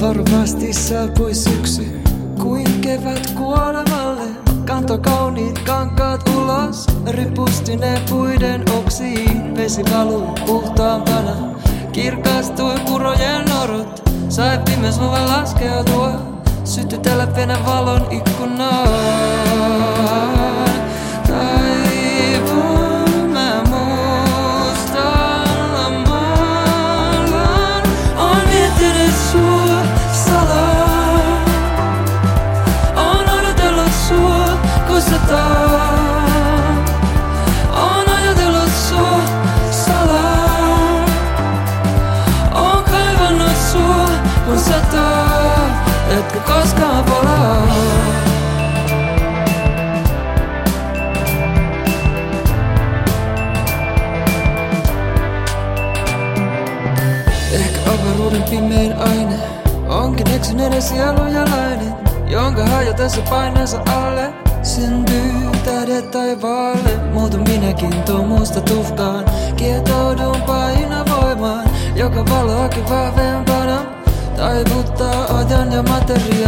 Varovasti saapui syksy, kuin kevät kuolemalle. Kanto kauniit kankaat ulos, ripustine puiden oksiin. Vesi valuu puhtaampana, kirkastui kurojen norot. Sai pimeys luvan laskeutua, sytytellä pienen valon ikkunaan. Sua, kun sataa. Etkä koskaan palaa. Ehkä avaruuden pimein aine onkin eksyneiden sielujalainen, jonka hajotessa painansa alle syntyy tähdet taivaalle. Muutun minäkin tuon musta tuhkaan, kietoudun painavoimaan, joka valoakin vahvempana taivuttaa ajan ja materiaan.